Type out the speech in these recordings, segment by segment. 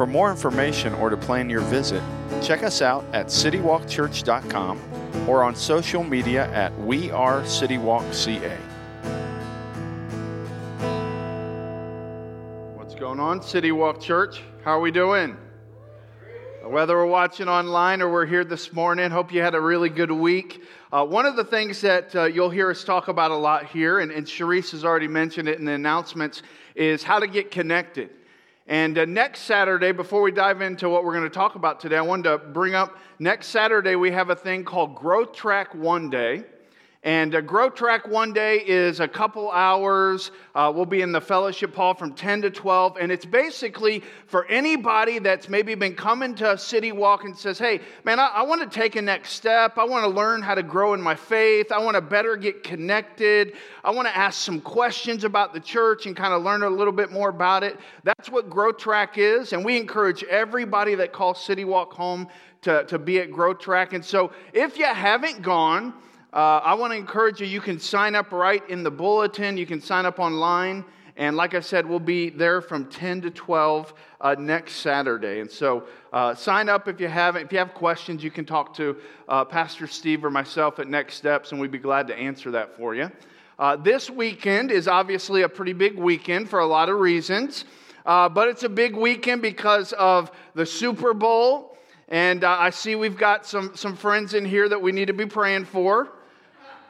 For more information or to plan your visit, check us out at citywalkchurch.com or on social media at We Are CityWalkCA. What's going on, City Walk Church? How are we doing? Whether we're watching online or we're here this morning, hope you had a really good week. Uh, one of the things that uh, you'll hear us talk about a lot here, and, and has already mentioned it in the announcements, is how to get connected. And uh, next Saturday, before we dive into what we're going to talk about today, I wanted to bring up next Saturday, we have a thing called Growth Track One Day. And uh, Grow Track one day is a couple hours. Uh, we'll be in the fellowship hall from 10 to 12. And it's basically for anybody that's maybe been coming to City Walk and says, hey, man, I, I want to take a next step. I want to learn how to grow in my faith. I want to better get connected. I want to ask some questions about the church and kind of learn a little bit more about it. That's what Grow Track is. And we encourage everybody that calls City Walk home to, to be at Grow Track. And so if you haven't gone, uh, I want to encourage you, you can sign up right in the bulletin, you can sign up online. And like I said, we'll be there from 10 to 12 uh, next Saturday. And so uh, sign up if you haven't. If you have questions, you can talk to uh, Pastor Steve or myself at Next Steps, and we'd be glad to answer that for you. Uh, this weekend is obviously a pretty big weekend for a lot of reasons, uh, but it's a big weekend because of the Super Bowl. And I see we've got some, some friends in here that we need to be praying for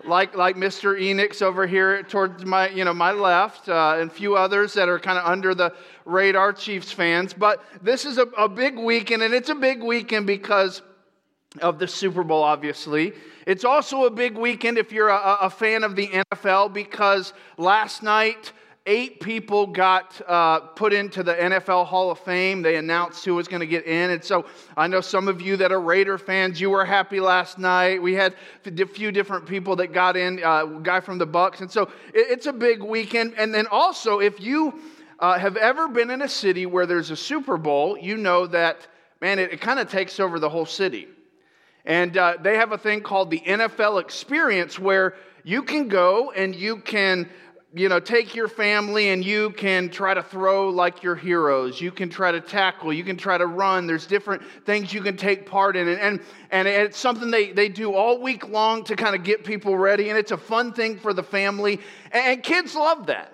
like, like Mr. Enix over here towards my, you know, my left, uh, and a few others that are kind of under the radar Chiefs fans. But this is a, a big weekend, and it's a big weekend because of the Super Bowl, obviously. It's also a big weekend if you're a, a fan of the NFL because last night, eight people got uh, put into the NFL Hall of Fame. They announced who was going to get in. And so I know some of you that are Raider fans, you were happy last night. We had a few different people that got in, uh, guy from the Bucs. And so it, it's a big weekend. And then also, if you uh, have ever been in a city where there's a Super Bowl, you know that, man, it, it kind of takes over the whole city. And uh, they have a thing called the NFL experience where you can go and you can you know, take your family and you can try to throw like your heroes. You can try to tackle. You can try to run. There's different things you can take part in. And, and, and it's something they, they do all week long to kind of get people ready. And it's a fun thing for the family. And, and kids love that.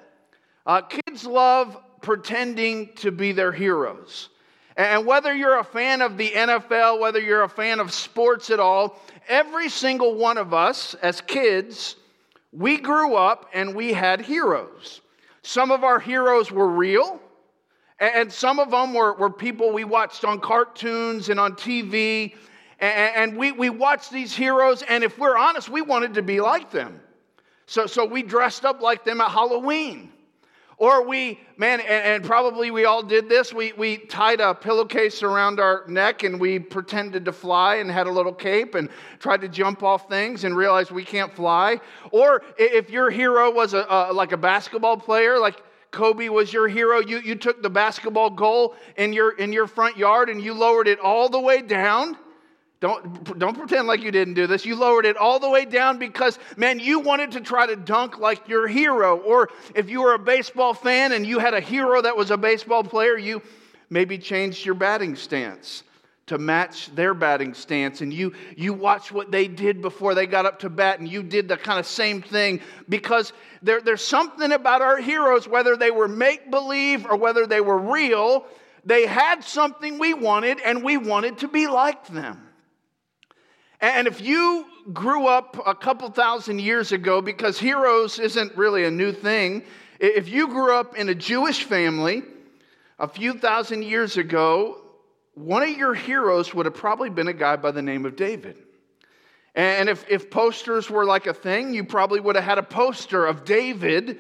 Uh, kids love pretending to be their heroes. And whether you're a fan of the NFL, whether you're a fan of sports at all, every single one of us as kids we grew up and we had heroes. Some of our heroes were real, and some of them were, were people we watched on cartoons and on TV. And we, we watched these heroes, and if we're honest, we wanted to be like them. So, so we dressed up like them at Halloween. Or we, man, and, and, probably we all did this, we, we tied a pillowcase around our neck and we pretended to fly and had a little cape and tried to jump off things and realized we can't fly. Or if your hero was a, a like a basketball player, like Kobe was your hero, you, you took the basketball goal in your, in your front yard and you lowered it all the way down don't, don't pretend like you didn't do this. You lowered it all the way down because, man, you wanted to try to dunk like your hero. Or if you were a baseball fan and you had a hero that was a baseball player, you maybe changed your batting stance to match their batting stance. And you, you watched what they did before they got up to bat, and you did the kind of same thing because there, there's something about our heroes, whether they were make believe or whether they were real, they had something we wanted, and we wanted to be like them. And if you grew up a couple thousand years ago, because heroes isn't really a new thing, if you grew up in a Jewish family a few thousand years ago, one of your heroes would have probably been a guy by the name of David. And if, if posters were like a thing, you probably would have had a poster of David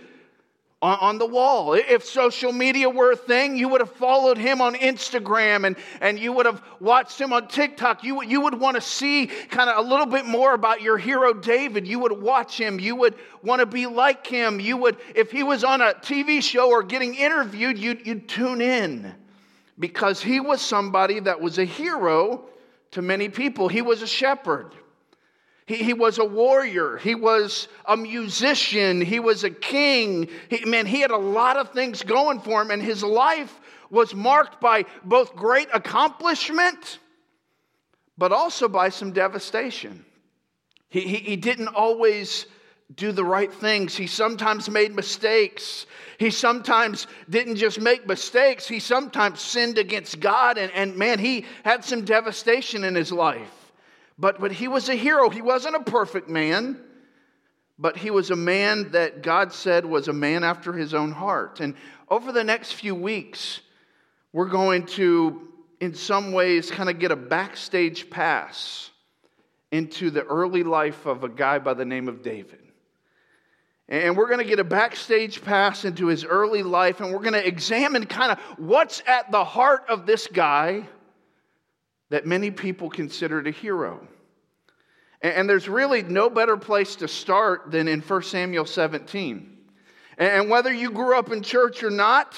on, the wall. If social media were a thing, you would have followed him on Instagram and, and you would have watched him on TikTok. You, you would want to see kind of a little bit more about your hero David. You would watch him. You would want to be like him. You would, if he was on a TV show or getting interviewed, you'd, you'd tune in because he was somebody that was a hero to many people. He was a shepherd. He, he was a warrior. He was a musician. He was a king. He, man, he had a lot of things going for him, and his life was marked by both great accomplishment, but also by some devastation. He, he, he didn't always do the right things. He sometimes made mistakes. He sometimes didn't just make mistakes, he sometimes sinned against God, and, and man, he had some devastation in his life. But, but he was a hero. He wasn't a perfect man, but he was a man that God said was a man after his own heart. And over the next few weeks, we're going to, in some ways, kind of get a backstage pass into the early life of a guy by the name of David. And we're going to get a backstage pass into his early life, and we're going to examine kind of what's at the heart of this guy that many people considered a hero. And there's really no better place to start than in 1 Samuel 17. And whether you grew up in church or not,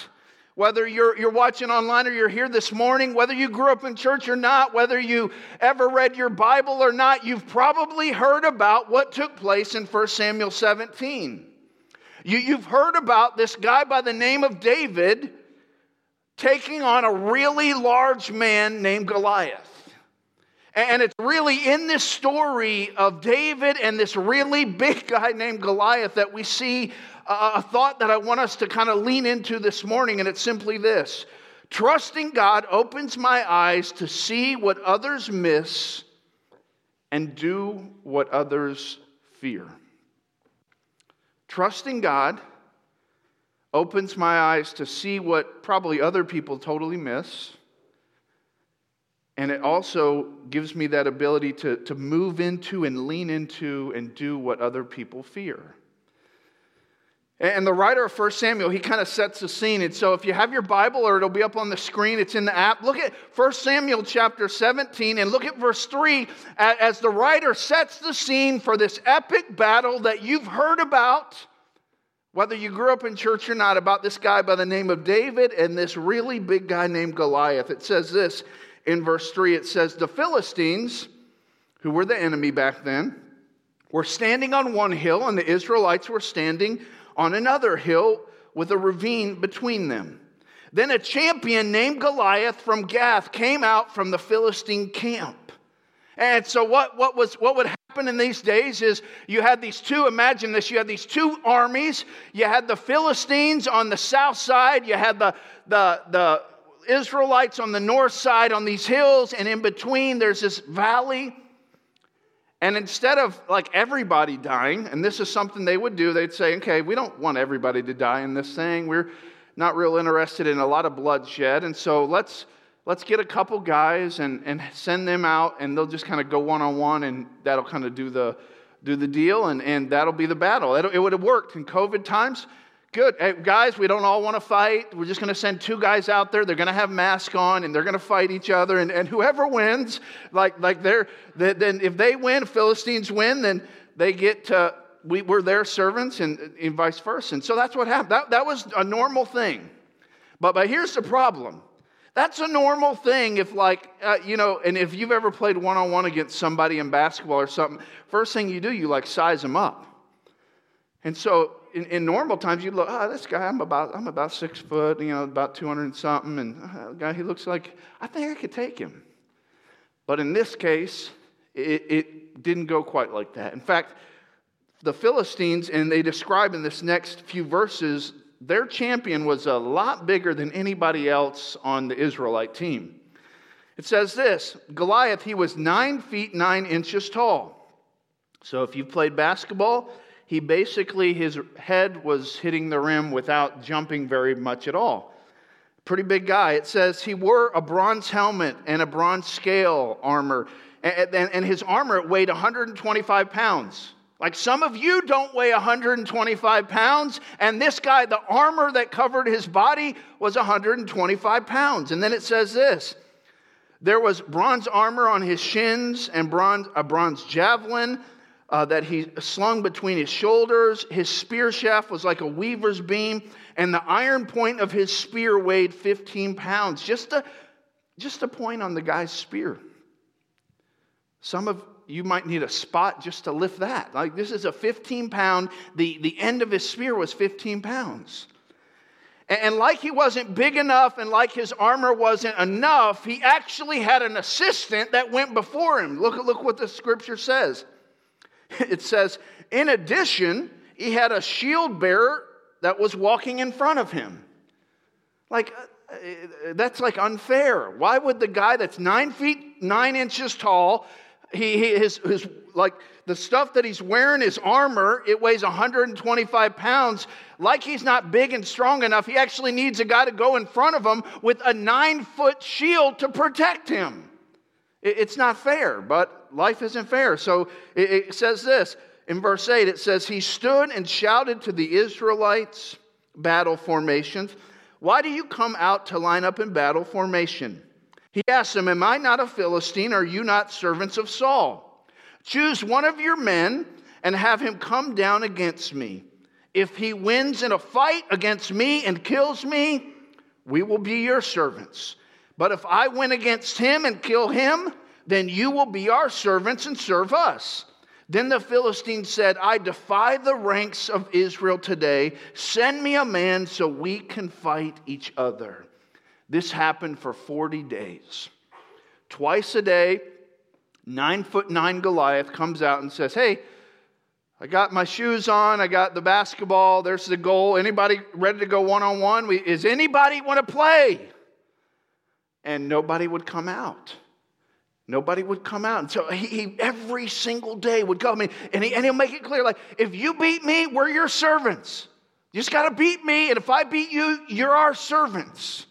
whether you're, you're watching online or you're here this morning, whether you grew up in church or not, whether you ever read your Bible or not, you've probably heard about what took place in 1 Samuel 17. You, you've heard about this guy by the name of David taking on a really large man named Goliath. And it's really in this story of David and this really big guy named Goliath that we see a thought that I want us to kind of lean into this morning, and it's simply this Trusting God opens my eyes to see what others miss and do what others fear. Trusting God opens my eyes to see what probably other people totally miss. And it also gives me that ability to, to move into and lean into and do what other people fear. And the writer of 1 Samuel, he kind of sets the scene. And so if you have your Bible or it'll be up on the screen, it's in the app. Look at 1 Samuel chapter 17 and look at verse 3 as the writer sets the scene for this epic battle that you've heard about whether you grew up in church or not, about this guy by the name of David and this really big guy named Goliath. It says this in verse 3 it says, The Philistines, who were the enemy back then, were standing on one hill, and the Israelites were standing on another hill with a ravine between them. Then a champion named Goliath from Gath came out from the Philistine camp. And so, what, what, was, what would happen in these days is you had these two, imagine this, you had these two armies. You had the Philistines on the south side, you had the, the, the Israelites on the north side on these hills, and in between there's this valley. And instead of like everybody dying, and this is something they would do, they'd say, okay, we don't want everybody to die in this thing. We're not real interested in a lot of bloodshed. And so let's let's get a couple guys and, and send them out and they'll just kind of go one-on-one and that'll kind of do the do the deal and, and that'll be the battle. It, it would have worked in covid times. Good. Hey, guys we don't all want to fight. We're just going to send two guys out there. They're going to have masks on and they're going to fight each other and, and whoever wins like like they're then if they win philistines win then they get to we, we're their servants and, and vice versa. And so that's what happened. That, that was a normal thing. But but here's the problem that's a normal thing if, like, uh, you know, and if you've ever played one on one against somebody in basketball or something, first thing you do, you like size them up. And so in, in normal times, you look, oh, this guy, I'm about, I'm about six foot, you know, about 200 and something, and uh, guy, he looks like, I think I could take him. But in this case, it, it didn't go quite like that. In fact, the Philistines, and they describe in this next few verses their champion was a lot bigger than anybody else on the Israelite team. It says this Goliath, he was nine feet nine inches tall. So if you've played basketball, he basically, his head was hitting the rim without jumping very much at all. Pretty big guy. It says he wore a bronze helmet and a bronze scale armor. And, and, his armor weighed 125 pounds. Like some of you don't weigh 125 pounds, and this guy, the armor that covered his body was 125 pounds. And then it says this there was bronze armor on his shins and bronze, a bronze javelin uh, that he slung between his shoulders. His spear shaft was like a weaver's beam, and the iron point of his spear weighed 15 pounds. Just a, just a point on the guy's spear. Some of you might need a spot just to lift that. Like this is a 15 pound, the, the end of his spear was 15 pounds. And like he wasn't big enough and like his armor wasn't enough, he actually had an assistant that went before him. Look, look what the scripture says. It says, in addition, he had a shield bearer that was walking in front of him. Like, uh, uh, that's like unfair. Why would the guy that's nine feet, nine inches tall, he, he his, his, like the stuff that he's wearing, his armor, it weighs 125 pounds. Like he's not big and strong enough, he actually needs a guy to go in front of him with a nine foot shield to protect him. It's not fair, but life isn't fair. So it says this in verse 8 it says, He stood and shouted to the Israelites, battle formations, Why do you come out to line up in battle formation? He asked them, Am I not a Philistine? Are you not servants of Saul? Choose one of your men and have him come down against me. If he wins in a fight against me and kills me, we will be your servants. But if I win against him and kill him, then you will be our servants and serve us. Then the Philistine said, I defy the ranks of Israel today. Send me a man so we can fight each other. This happened for 40 days. Twice a day, nine foot nine Goliath comes out and says, Hey, I got my shoes on. I got the basketball. There's the goal. Anybody ready to go one on one? Is anybody want to play? and nobody would come out. Nobody would come out. And so he, he every single day would come in and, he, and he'll make it clear like, if you beat me, we're your servants. You just got to beat me. And if I beat you, you're our servants.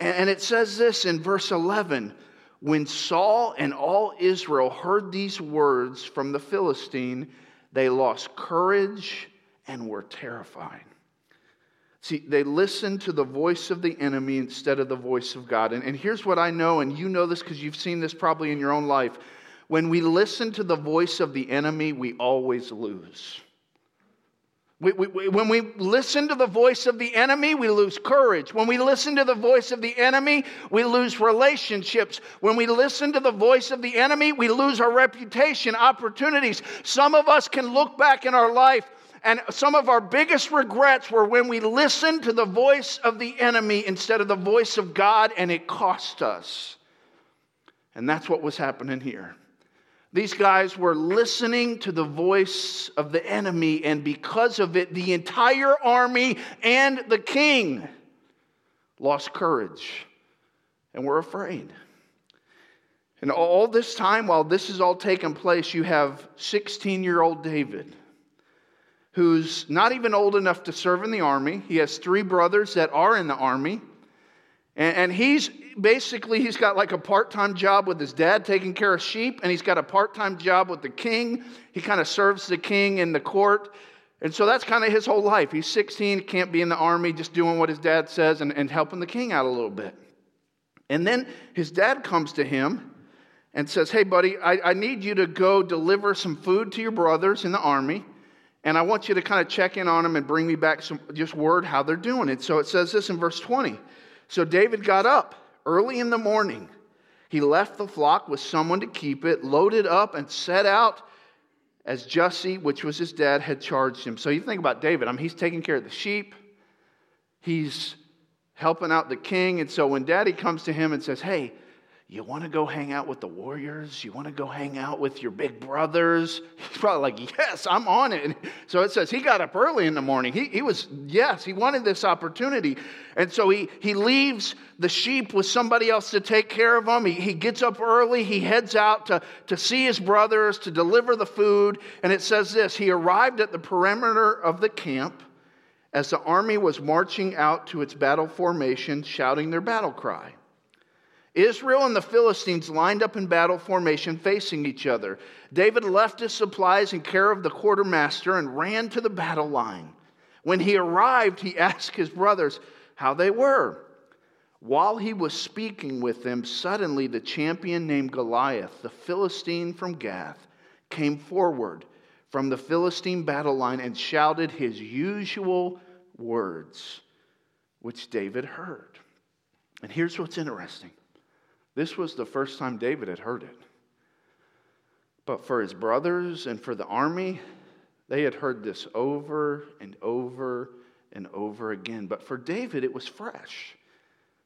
And, it says this in verse 11 when Saul and all Israel heard these words from the Philistine, they lost courage and were terrified. See, they listened to the voice of the enemy instead of the voice of God. And, and here's what I know, and you know this because you've seen this probably in your own life. When we listen to the voice of the enemy, we always lose. We, we, when we listen to the voice of the enemy, we lose courage. When we listen to the voice of the enemy, we lose relationships. When we listen to the voice of the enemy, we lose our reputation, opportunities. Some of us can look back in our life and some of our biggest regrets were when we listened to the voice of the enemy instead of the voice of God, and it cost us. And that's what was happening here. These guys were listening to the voice of the enemy, and because of it, the entire army and the king lost courage and were afraid. And all this time, while this is all taking place, you have 16 year old David who's not even old enough to serve in the army. He has three brothers that are in the army. And, and he's basically, he's got like a part time job with his dad taking care of sheep, and he's got a part time job with the king. He kind of serves the king in the court. And so that's kind of his whole life. He's 16, can't be in the army, just doing what his dad says and, and helping the king out a little bit. And then his dad comes to him and says, Hey, buddy, I, I need you to go deliver some food to your brothers in the army. And I want you to kind of check in on them and bring me back some just word how they're doing it. So it says this in verse 20. So David got up early in the morning. He left the flock with someone to keep it, loaded up, and set out as Jesse, which was his dad, had charged him. So you think about David. I mean, he's taking care of the sheep, he's helping out the king. And so when daddy comes to him and says, Hey, you want to go hang out with the warriors? You want to go hang out with your big brothers? He's probably like, Yes, I'm on it. So it says he got up early in the morning. He, he was, yes, he wanted this opportunity. And so he, he leaves the sheep with somebody else to take care of them. He, he gets up early. He heads out to, to see his brothers, to deliver the food. And it says this He arrived at the perimeter of the camp as the army was marching out to its battle formation, shouting their battle cry. Israel and the Philistines lined up in battle formation facing each other. David left his supplies in care of the quartermaster and ran to the battle line. When he arrived, he asked his brothers how they were. While he was speaking with them, suddenly the champion named Goliath, the Philistine from Gath, came forward from the Philistine battle line and shouted his usual words, which David heard. And here's what's interesting this was the first time David had heard it. But for his brothers and for the army, they had heard this over and over and over again. But for David, it was fresh.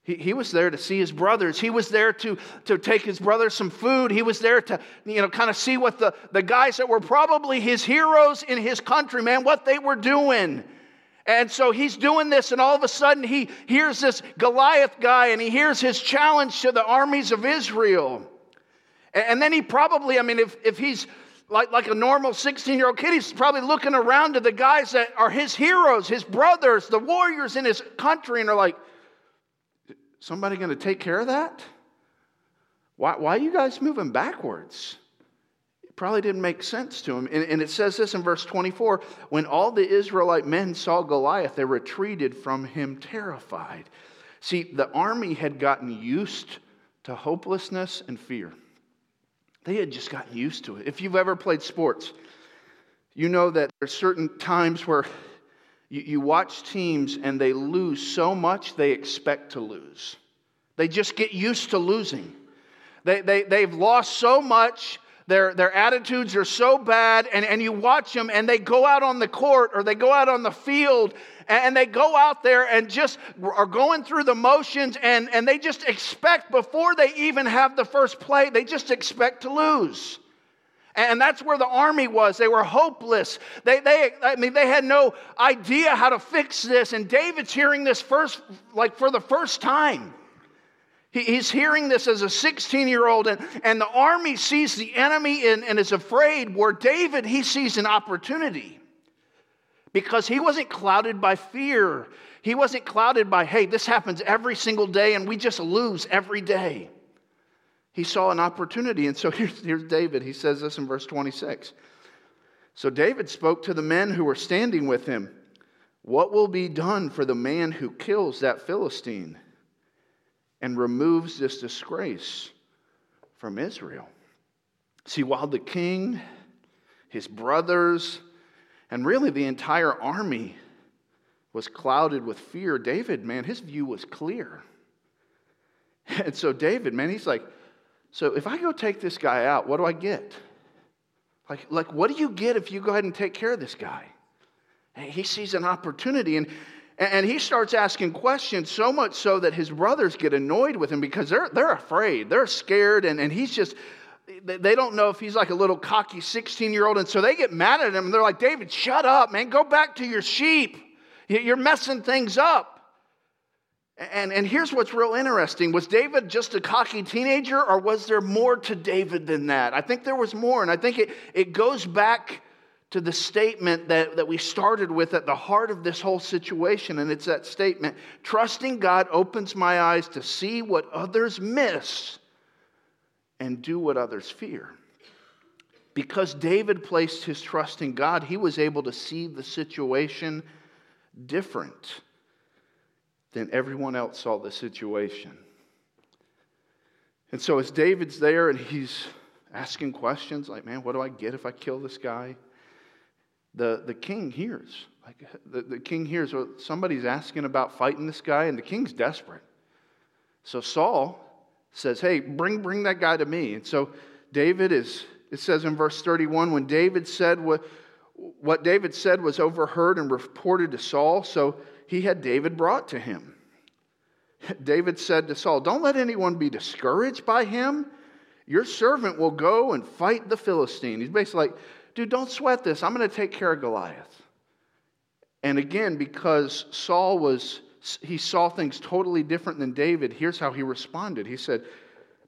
He, he was there to see his brothers. He was there to, to take his brothers some food. He was there to, you know, kind of see what the, the guys that were probably his heroes in his country, man, what they were doing. And so he's doing this, and all of a sudden he hears this Goliath guy and he hears his challenge to the armies of Israel. And then he probably, I mean, if, if he's like, like a normal 16 year old kid, he's probably looking around to the guys that are his heroes, his brothers, the warriors in his country, and are like, somebody going to take care of that? Why, why are you guys moving backwards? Probably didn't make sense to him. And, and, it says this in verse 24 when all the Israelite men saw Goliath, they retreated from him terrified. See, the army had gotten used to hopelessness and fear. They had just gotten used to it. If you've ever played sports, you know that there's certain times where you, you watch teams and they lose so much they expect to lose. They just get used to losing. They, they, they've lost so much their, their attitudes are so bad, and, and you watch them, and they go out on the court or they go out on the field, and they go out there and just are going through the motions, and, and they just expect, before they even have the first play, they just expect to lose. And that's where the army was. They were hopeless. They, they, I mean, they had no idea how to fix this. And David's hearing this first, like for the first time. He's hearing this as a 16 year old, and, and the army sees the enemy and, and is afraid. Where David, he sees an opportunity because he wasn't clouded by fear. He wasn't clouded by, hey, this happens every single day and we just lose every day. He saw an opportunity. And so here's, here's David. He says this in verse 26. So David spoke to the men who were standing with him What will be done for the man who kills that Philistine? And removes this disgrace from Israel. See, while the king, his brothers, and really the entire army was clouded with fear, David, man, his view was clear. And so, David, man, he's like, so if I go take this guy out, what do I get? Like, like what do you get if you go ahead and take care of this guy? He sees an opportunity, and and he starts asking questions so much so that his brothers get annoyed with him because they're, they're afraid. They're scared. And, and he's just, they don't know if he's like a little cocky 16 year old. And so they get mad at him. And they're like, David, shut up, man. Go back to your sheep. You're messing things up. And, and here's what's real interesting was David just a cocky teenager, or was there more to David than that? I think there was more. And I think it, it goes back to the statement that, that we started with at the heart of this whole situation. And it's that statement trusting God opens my eyes to see what others miss and do what others fear. Because David placed his trust in God, he was able to see the situation different than everyone else saw the situation. And so, as David's there and he's asking questions like, man, what do I get if I kill this guy? The, the king hears. Like the, the king hears well, somebody's asking about fighting this guy, and the king's desperate. So Saul says, Hey, bring, bring that guy to me. And so David is, it says in verse 31, when David said what, what David said was overheard and reported to Saul, so he had David brought to him. David said to Saul, Don't let anyone be discouraged by him. Your servant will go and fight the Philistine. He's basically like, dude, don't sweat this. I'm going to take care of Goliath. And again, because Saul was, he saw things totally different than David, here's how he responded. He said,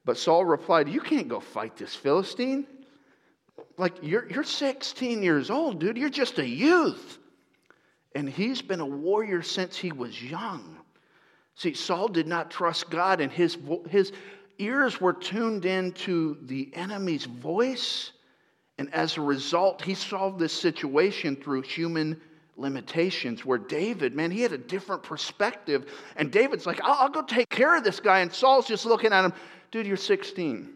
But Saul replied, You can't go fight this Philistine. Like, you're, you're 16 years old, dude. You're just a youth. And he's been a warrior since he was young. See, Saul did not trust God, and his, his ears were tuned in to the enemy's voice. And as a result, he solved this situation through human limitations. Where David, man, he had a different perspective. And David's like, I'll, I'll go take care of this guy. And Saul's just looking at him, dude, you're 16.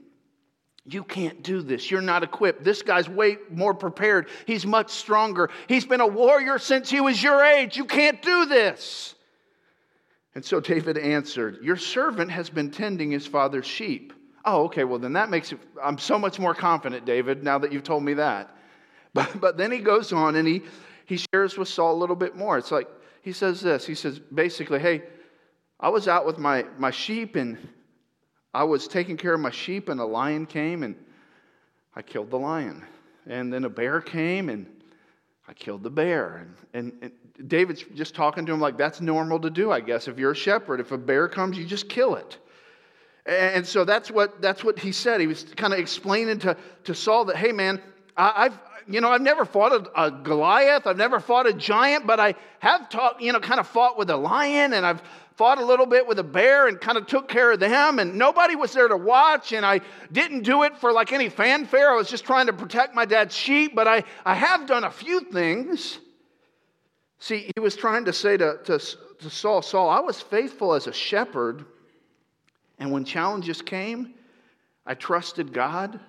You can't do this. You're not equipped. This guy's way more prepared. He's much stronger. He's been a warrior since he was your age. You can't do this. And so David answered, Your servant has been tending his father's sheep. Oh, okay, well, then that makes it, I'm so much more confident, David, now that you've told me that. But, but then he goes on and he, he shares with Saul a little bit more. It's like, he says this He says, basically, hey, I was out with my, my sheep and I was taking care of my sheep, and a lion came and I killed the lion. And then a bear came and I killed the bear. And, and, and David's just talking to him like that's normal to do, I guess. If you're a shepherd, if a bear comes, you just kill it. And so that's what, that's what he said. He was kind of explaining to, to Saul that, hey, man, I, have you know, I've never fought a, a, Goliath. I've never fought a giant, but I have taught, you know, kind of fought with a lion and I've fought a little bit with a bear and kind of took care of them. And nobody was there to watch. And I didn't do it for like any fanfare. I was just trying to protect my dad's sheep. But I, I have done a few things. See, he was trying to say to, to, to Saul, Saul, I was faithful as a shepherd and when challenges came, I trusted God.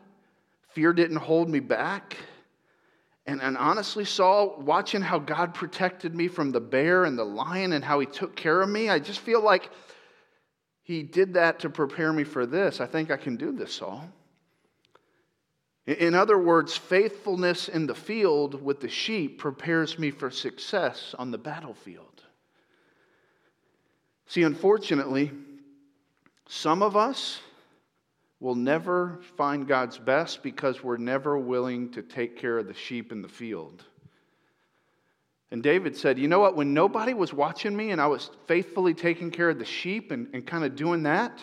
Fear didn't hold me back. And, and honestly, Saul, watching how God protected me from the bear and the lion and how he took care of me, I just feel like he did that to prepare me for this. I think I can do this, Saul. In other words, faithfulness in the field with the sheep prepares me for success on the battlefield. See, unfortunately, some of us will never find God's best because we're never willing to take care of the sheep in the field. And David said, You know what? When nobody was watching me and I was faithfully taking care of the sheep and, and kind of doing that,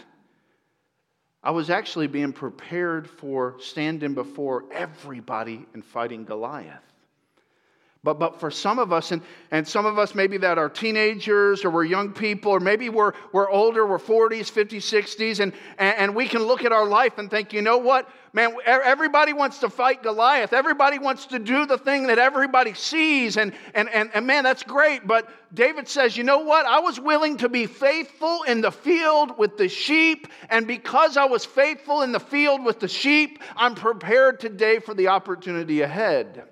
I was actually being prepared for standing before everybody and fighting Goliath. But, but for some of us, and, and some of us maybe that are teenagers or we're young people, or maybe we're, we're older, we're 40s, 50s, 60s, and, and, and we can look at our life and think, you know what? Man, everybody wants to fight Goliath. Everybody wants to do the thing that everybody sees. And, and, and, and man, that's great. But David says, you know what? I was willing to be faithful in the field with the sheep. And because I was faithful in the field with the sheep, I'm prepared today for the opportunity ahead.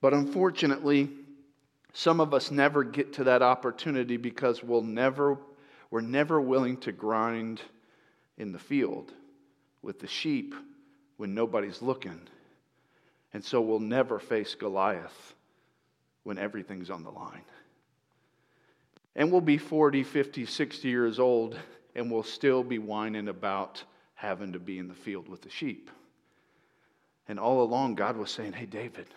But unfortunately, some of us never get to that opportunity because we'll never, we're never willing to grind in the field with the sheep when nobody's looking. And so we'll never face Goliath when everything's on the line. And we'll be 40, 50, 60 years old, and we'll still be whining about having to be in the field with the sheep. And all along, God was saying, Hey, David,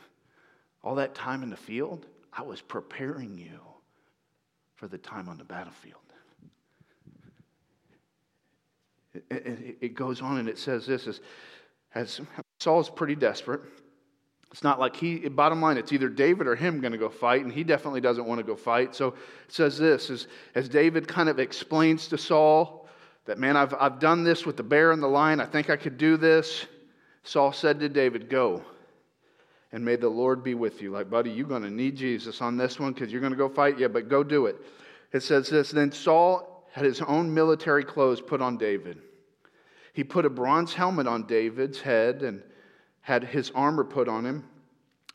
all that time in the field, I was preparing you for the time on the battlefield. It, it, it goes on and it says this as, as Saul's pretty desperate. It's not like he, bottom line, it's either David or him going to go fight, and he definitely doesn't want to go fight. So it says this as, as David kind of explains to Saul that, man, I've, I've done this with the bear and the lion. I think I could do this. Saul said to David, Go and may the Lord be with you. Like, buddy, you're going to need Jesus on this one because you're going to go fight. Yeah, but go do it. It says this Then Saul had his own military clothes put on David. He put a bronze helmet on David's head and had his armor put on him.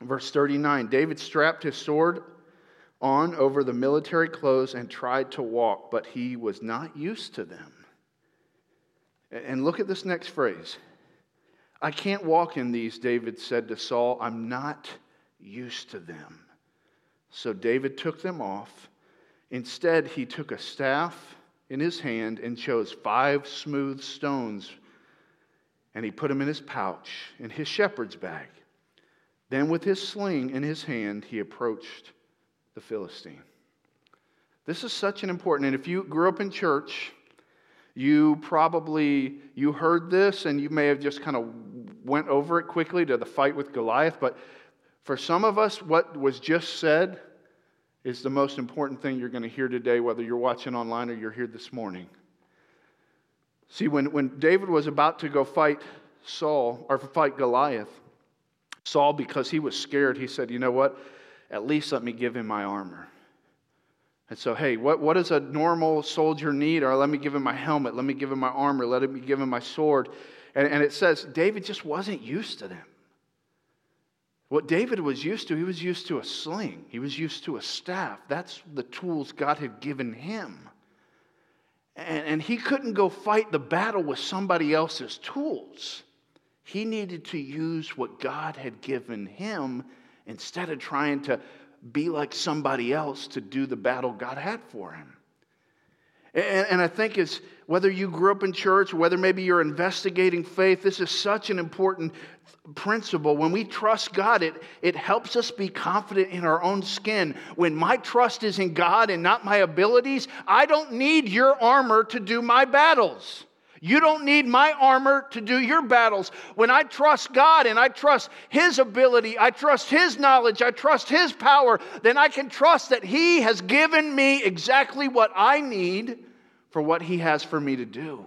Verse 39 David strapped his sword on over the military clothes and tried to walk, but he was not used to them. And look at this next phrase I can't walk in these, David said to Saul. I'm not used to them. So David took them off. Instead, he took a staff in his hand and chose five smooth stones and he put them in his pouch, in his shepherd's bag. Then, with his sling in his hand, he approached the Philistine. This is such an important, and if you grew up in church, you probably you heard this and you may have just kind of went over it quickly to the fight with Goliath, but for some of us what was just said is the most important thing you're going to hear today whether you're watching online or you're here this morning. See, when, when David was about to go fight Saul, or fight Goliath, Saul, because he was scared, he said, You know what? At least let me give him my armor. And so, hey, what, what does a normal soldier need? Or let me give him my helmet, let me give him my armor, let me give him my sword. And, and it says David just wasn't used to them. What David was used to, he was used to a sling, he was used to a staff. That's the tools God had given him. And, and he couldn't go fight the battle with somebody else's tools. He needed to use what God had given him instead of trying to be like somebody else to do the battle God had for him. And, and I think it's whether you grew up in church, whether maybe you're investigating faith, this is such an important principle. When we trust God, it, it helps us be confident in our own skin. When my trust is in God and not my abilities, I don't need your armor to do my battles. You don't need my armor to do your battles. When I trust God and I trust His ability, I trust His knowledge, I trust His power, then I can trust that He has given me exactly what I need for what He has for me to do.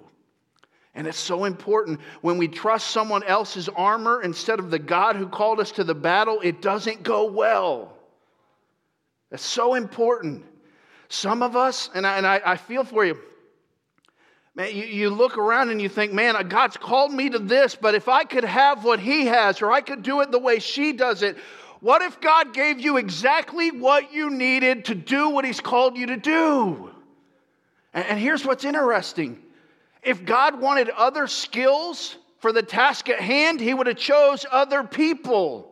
And it's so important when we trust someone else's armor instead of the God who called us to the battle, it doesn't go well. That's so important. Some of us, and I, and I, I feel for you, Man, you, you look around and you think, man, God's called me to this, but if I could have what He has, or I could do it the way she does it, what if God gave you exactly what you needed to do what He's called you to do? And, here's what's interesting if God wanted other skills for the task at hand, He would have chose other people.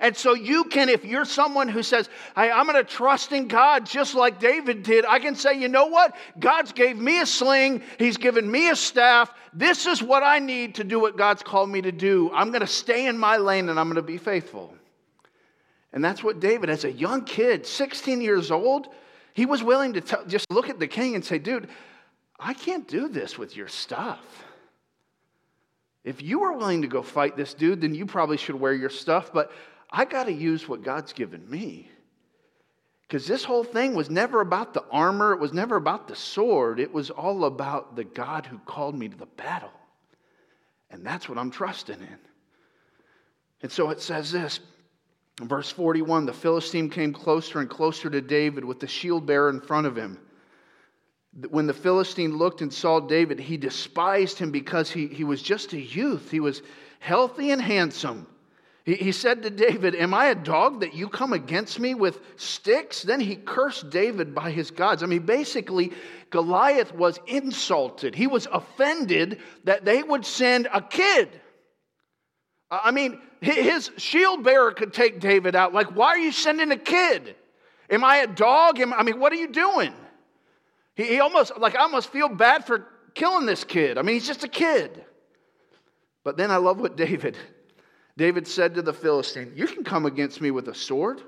And so you can, if you're someone who says, hey, I'm going to trust in God just like David did, I can say, you know what? God's gave me a sling. He's given me a staff. This is what I need to do what God's called me to do. I'm going to stay in my lane and I'm going to be faithful. And that's what David, as a young kid, 16 years old, he was willing to just look at the king and say, dude, I can't do this with your stuff. If you were willing to go fight this dude, then you probably should wear your stuff. But I got to use what God's given me. Because this whole thing was never about the armor, it was never about the sword, it was all about the God who called me to the battle. And that's what I'm trusting in. And so it says this verse 41 the Philistine came closer and closer to David with the shield bearer in front of him. When the Philistine looked and saw David, he despised him because he, he was just a youth. He was healthy and handsome. He, he said to David, Am I a dog that you come against me with sticks? Then he cursed David by his gods. I mean, basically, Goliath was insulted. He was offended that they would send a kid. I mean, his shield bearer could take David out. Like, why are you sending a kid? Am I a dog? I mean, what are you doing? He, he almost, like, I almost feel bad for killing this kid. I mean, he's just a kid. But then I love what David David said to the Philistine, You can come against me with a sword,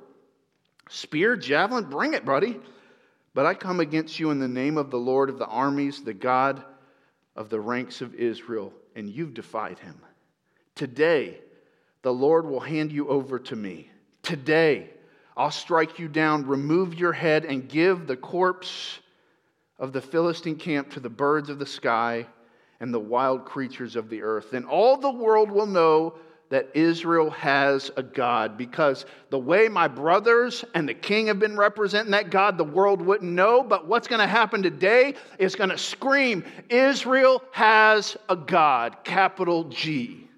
spear, javelin, bring it, buddy. But I come against you in the name of the Lord of the armies, the God of the ranks of Israel, and you've defied him. Today, the Lord will hand you over to me. Today, I'll strike you down, remove your head, and give the corpse of the Philistine camp to the birds of the sky and the wild creatures of the earth. Then all the world will know that Israel has a God because the way my brothers and the king have been representing that God, the world wouldn't know. But what's going to happen today is going to scream Israel has a God, capital G.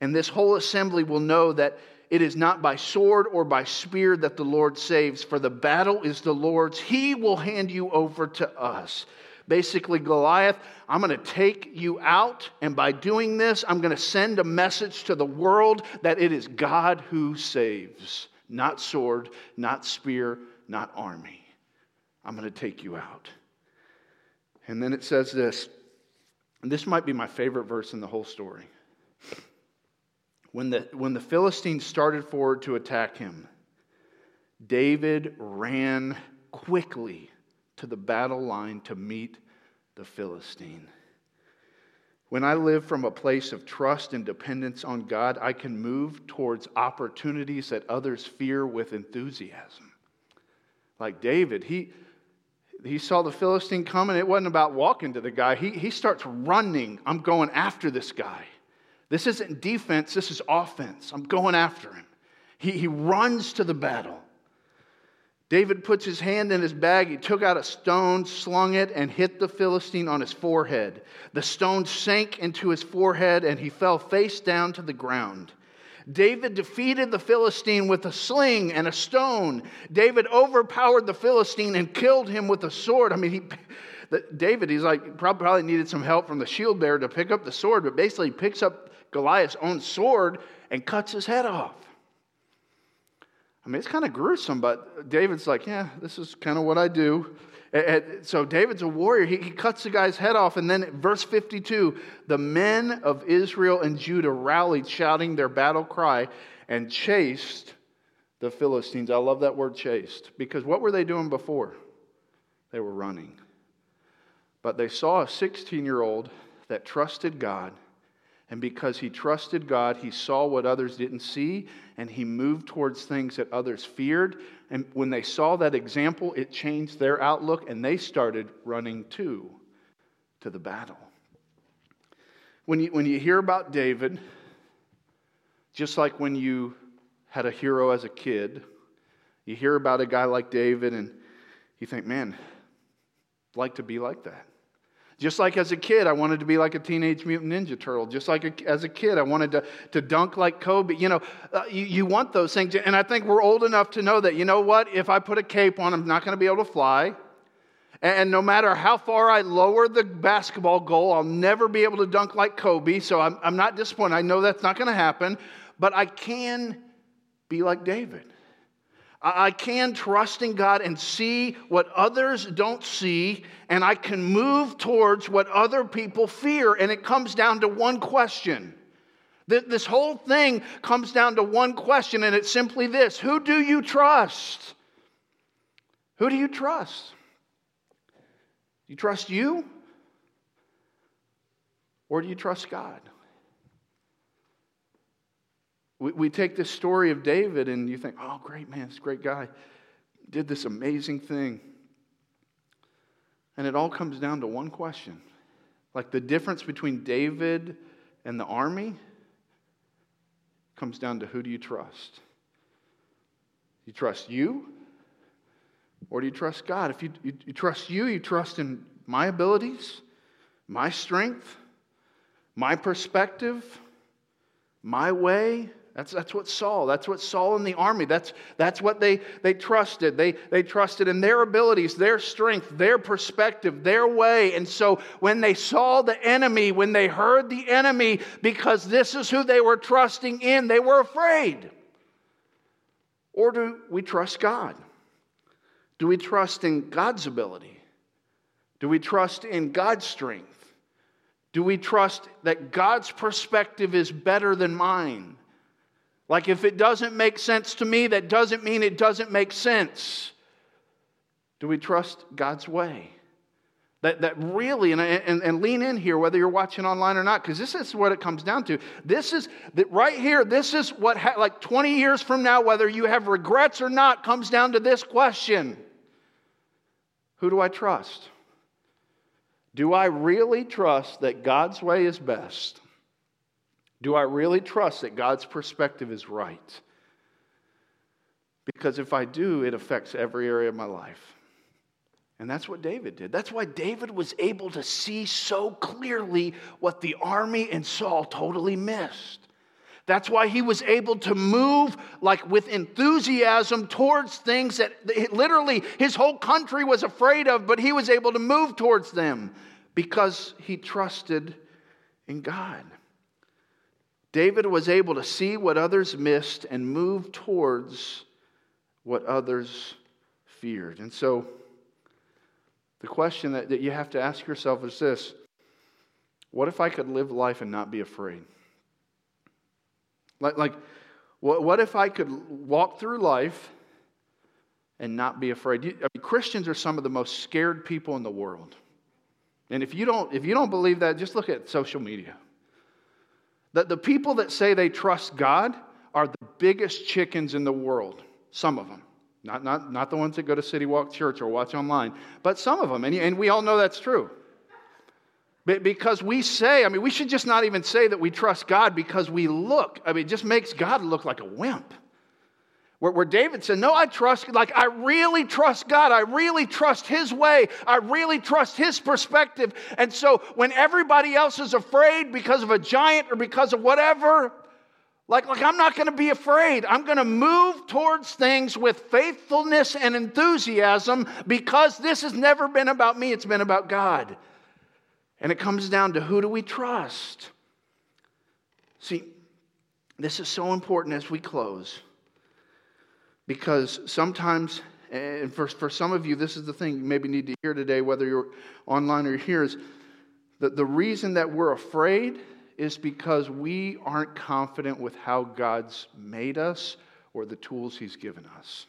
And this whole assembly will know that it is not by sword or by spear that the Lord saves, for the battle is the Lord's. He will hand you over to us. Basically, Goliath, I'm going to take you out, and by doing this, I'm going to send a message to the world that it is God who saves, not sword, not spear, not army. I'm going to take you out. And then it says this, and this might be my favorite verse in the whole story. When the, when the Philistines started forward to attack him, David ran quickly to the battle line to meet the Philistine. When I live from a place of trust and dependence on God, I can move towards opportunities that others fear with enthusiasm. Like David, he he saw the Philistine coming. It wasn't about walking to the guy, he, he starts running. I'm going after this guy. This isn't defense, this is offense. I'm going after him. He, he runs to the battle. David puts his hand in his bag. He took out a stone, slung it, and hit the Philistine on his forehead. The stone sank into his forehead, and he fell face down to the ground. David defeated the Philistine with a sling and a stone. David overpowered the Philistine and killed him with a sword. I mean, he, the, David, he's like, probably needed some help from the shield bearer to pick up the sword, but basically he picks up Goliath's own sword and cuts his head off. I mean, it's kind of gruesome, but David's like, yeah, this is kind of what I do. And so David's a warrior. He, he cuts the guy's head off. And then verse 52 the men of Israel and Judah rallied, shouting their battle cry, and chased the Philistines. I love that word chased because what were they doing before? They were running. But they saw a 16 year old that trusted God and because he trusted God, he saw what others didn't see, and he moved towards things that others feared. And when they saw that example, it changed their outlook, and they started running too to the battle. When you, when you hear about David, just like when you had a hero as a kid, you hear about a guy like David, and you think, man, I'd like to be like that. Just like as a kid, I wanted to be like a Teenage Mutant Ninja Turtle. Just like a, as a kid, I wanted to, to dunk like Kobe. You know, uh, you, you want those things. And I think we're old enough to know that, you know what? If I put a cape on, I'm not going to be able to fly. And no matter how far I lower the basketball goal, I'll never be able to dunk like Kobe. So I'm, I'm not disappointed. I know that's not going to happen. But I can be like David. I can trust in God and see what others don't see, and I can move towards what other people fear. And it comes down to one question. This whole thing comes down to one question, and it's simply this Who do you trust? Who do you trust? Do you trust you? Or do you trust God? We, we take this story of David and you think, oh, great man, this great guy did this amazing thing. And it all comes down to one question. Like the difference between David and the army comes down to who do you trust? You trust you or do you trust God? If you, you, you, trust you, you trust in my abilities, my strength, my perspective, my way, that's, that's what Saul, that's what Saul and the army, that's, that's what they, they trusted. They, they trusted in their abilities, their strength, their perspective, their way. And so when they saw the enemy, when they heard the enemy, because this is who they were trusting in, they were afraid. Or do we trust God? Do we trust in God's ability? Do we trust in God's strength? Do we trust that God's perspective is better than mine? Like, if it doesn't make sense to me, that doesn't mean it doesn't make sense. Do we trust God's way? That, that really, and, and, and lean in here, whether you're watching online or not, because this is what it comes down to. This is, that right here, this is what, ha- like 20 years from now, whether you have regrets or not, comes down to this question Who do I trust? Do I really trust that God's way is best? Do I really trust that God's perspective is right? Because if I do, it affects every area of my life. And that's what David did. That's why David was able to see so clearly what the army and Saul totally missed. That's why he was able to move like with enthusiasm towards things that literally his whole country was afraid of, but he was able to move towards them because he trusted in God. David was able to see what others missed and move towards what others feared. And so, the question that, that you have to ask yourself is this What if I could live life and not be afraid? Like, like what, what if I could walk through life and not be afraid? You, I mean, Christians are some of the most scared people in the world. And if you don't, if you don't believe that, just look at social media. That the people that say they trust God are the biggest chickens in the world, some of them. Not, not, not the ones that go to City Walk Church or watch online, but some of them. And, and we all know that's true. Because we say, I mean, we should just not even say that we trust God because we look, I mean, it just makes God look like a wimp. Where, where David said, No, I trust, like, I really trust God. I really trust His way. I really trust His perspective. And so when everybody else is afraid because of a giant or because of whatever, like, like I'm not going to be afraid. I'm going to move towards things with faithfulness and enthusiasm because this has never been about me, it's been about God. And it comes down to who do we trust? See, this is so important as we close because sometimes, and for, for some of you, this is the thing you maybe need to hear today, whether you're online or here, is that the reason that we're afraid is because we aren't confident with how God's made us or the tools He's given us.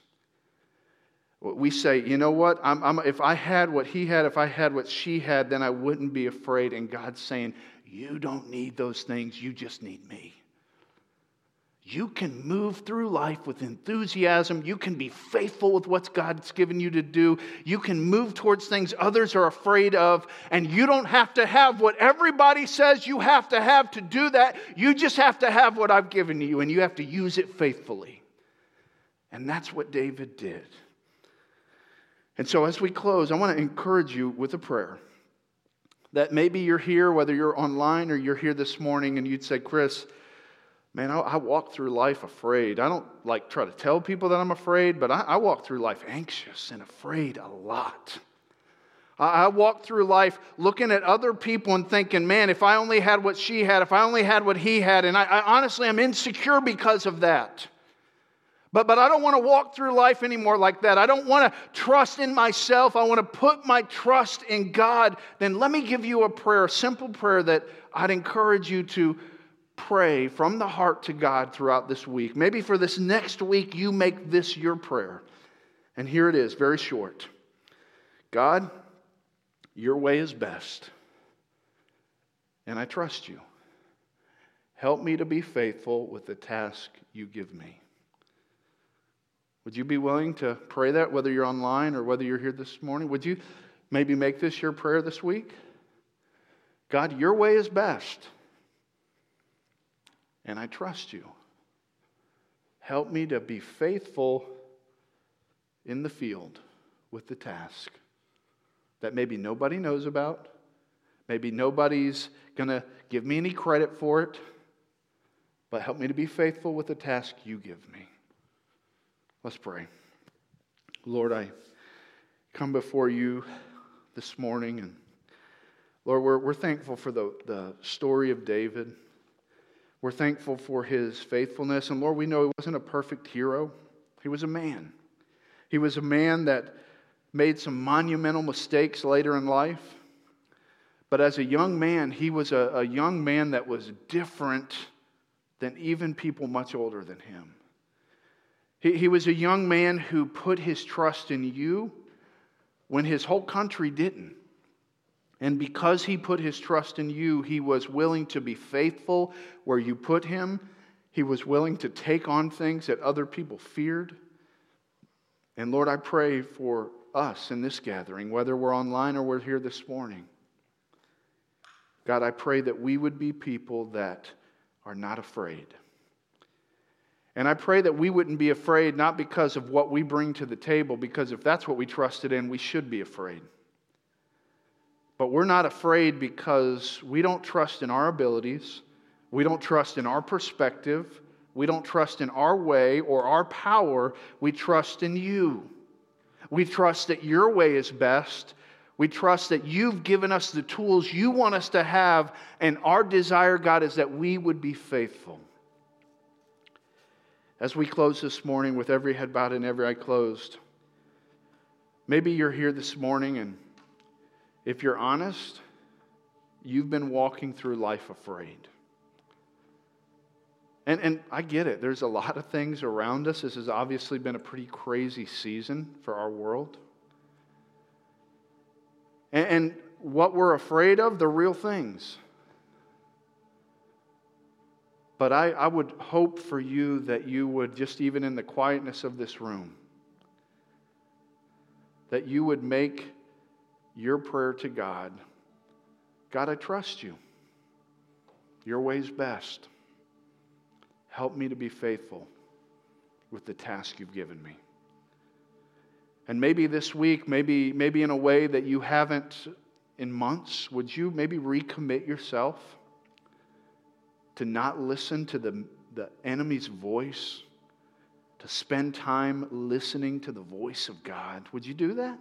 We say, you know what? I'm, I'm, if I had what he had, if I had what she had, then I wouldn't be afraid. And God's saying, You don't need those things, you just need me. You can move through life with enthusiasm. You can be faithful with what God's given you to do. You can move towards things others are afraid of. And you don't have to have what everybody says you have to have to do that. You just have to have what I've given you, and you have to use it faithfully. And that's what David did. And so, as we close, I want to encourage you with a prayer that maybe you're here, whether you're online or you're here this morning, and you'd say, Chris, man, I, I walk through life afraid. I don't like try to tell people that I'm afraid, but I, I walk through life anxious and afraid a lot. I, I walk through life looking at other people and thinking, man, if I only had what she had, if I only had what he had, and I, I honestly am insecure because of that. But, but I don't want to walk through life anymore like that. I don't want to trust in myself. I want to put my trust in God. Then let me give you a prayer, a simple prayer that I'd encourage you to pray from the heart to God throughout this week. Maybe for this next week, you make this your prayer. And here it is, very short God, your way is best, and I trust you. Help me to be faithful with the task you give me. Would you be willing to pray that, whether you're online or whether you're here this morning? Would you maybe make this your prayer this week? God, your way is best, and I trust you. Help me to be faithful in the field with the task that maybe nobody knows about, maybe nobody's going to give me any credit for it, but help me to be faithful with the task you give me. Let's pray. Lord, I come before you this morning, and Lord, we're, we're thankful for the, the story of David. We're thankful for his faithfulness. And Lord, we know he wasn't a perfect hero, he was a man. He was a man that made some monumental mistakes later in life. But as a young man, he was a, a young man that was different than even people much older than him. He, he was a young man who put his trust in you when his whole country didn't. And because he put his trust in you, he was willing to be faithful where you put him. He was willing to take on things that other people feared. And Lord, I pray for us in this gathering, whether we're online or we're here this morning. God, I pray that we would be people that are not afraid. And I pray that we wouldn't be afraid, not because of what we bring to the table, because if that's what we trusted in, we should be afraid. But we're not afraid because we don't trust in our abilities, we don't trust in our perspective, we don't trust in our way or our power, we trust in you. We trust that your way is best. We trust that you've given us the tools you want us to have, and our desire, God, is that we would be faithful. As we close this morning with every head bowed and every eye closed, maybe you're here this morning and if you're honest, you've been walking through life afraid. And, and I get it. There's a lot of things around us. This has obviously been a pretty crazy season for our world. And, and what we're afraid of, the real things. But I, I would hope for you that you would, just even in the quietness of this room, that you would make your prayer to God God, I trust you. Your way's best. Help me to be faithful with the task you've given me. And maybe this week, maybe, maybe in a way that you haven't in months, would you maybe recommit yourself to not listen to the, the enemy's voice, to spend time listening to the voice of God? Would you do that?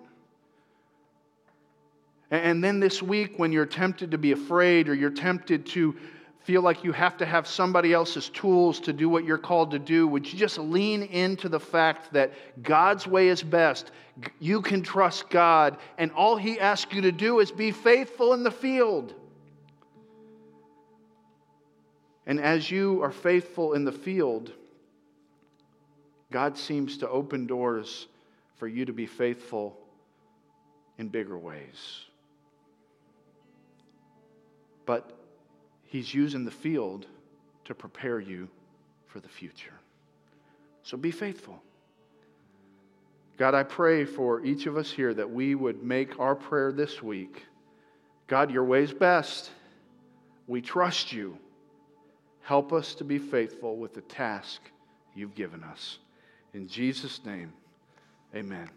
And then this week, when you're tempted to be afraid or you're tempted to feel like you have to have somebody else's tools to do what you're called to do, would you just lean into the fact that God's way is best? You can trust God, and all He asks you to do is be faithful in the field. And as you are faithful in the field, God seems to open doors for you to be faithful in bigger ways. But He's using the field to prepare you for the future. So be faithful. God, I pray for each of us here that we would make our prayer this week God, your way's best. We trust you. Help us to be faithful with the task you've given us. In Jesus' name, amen.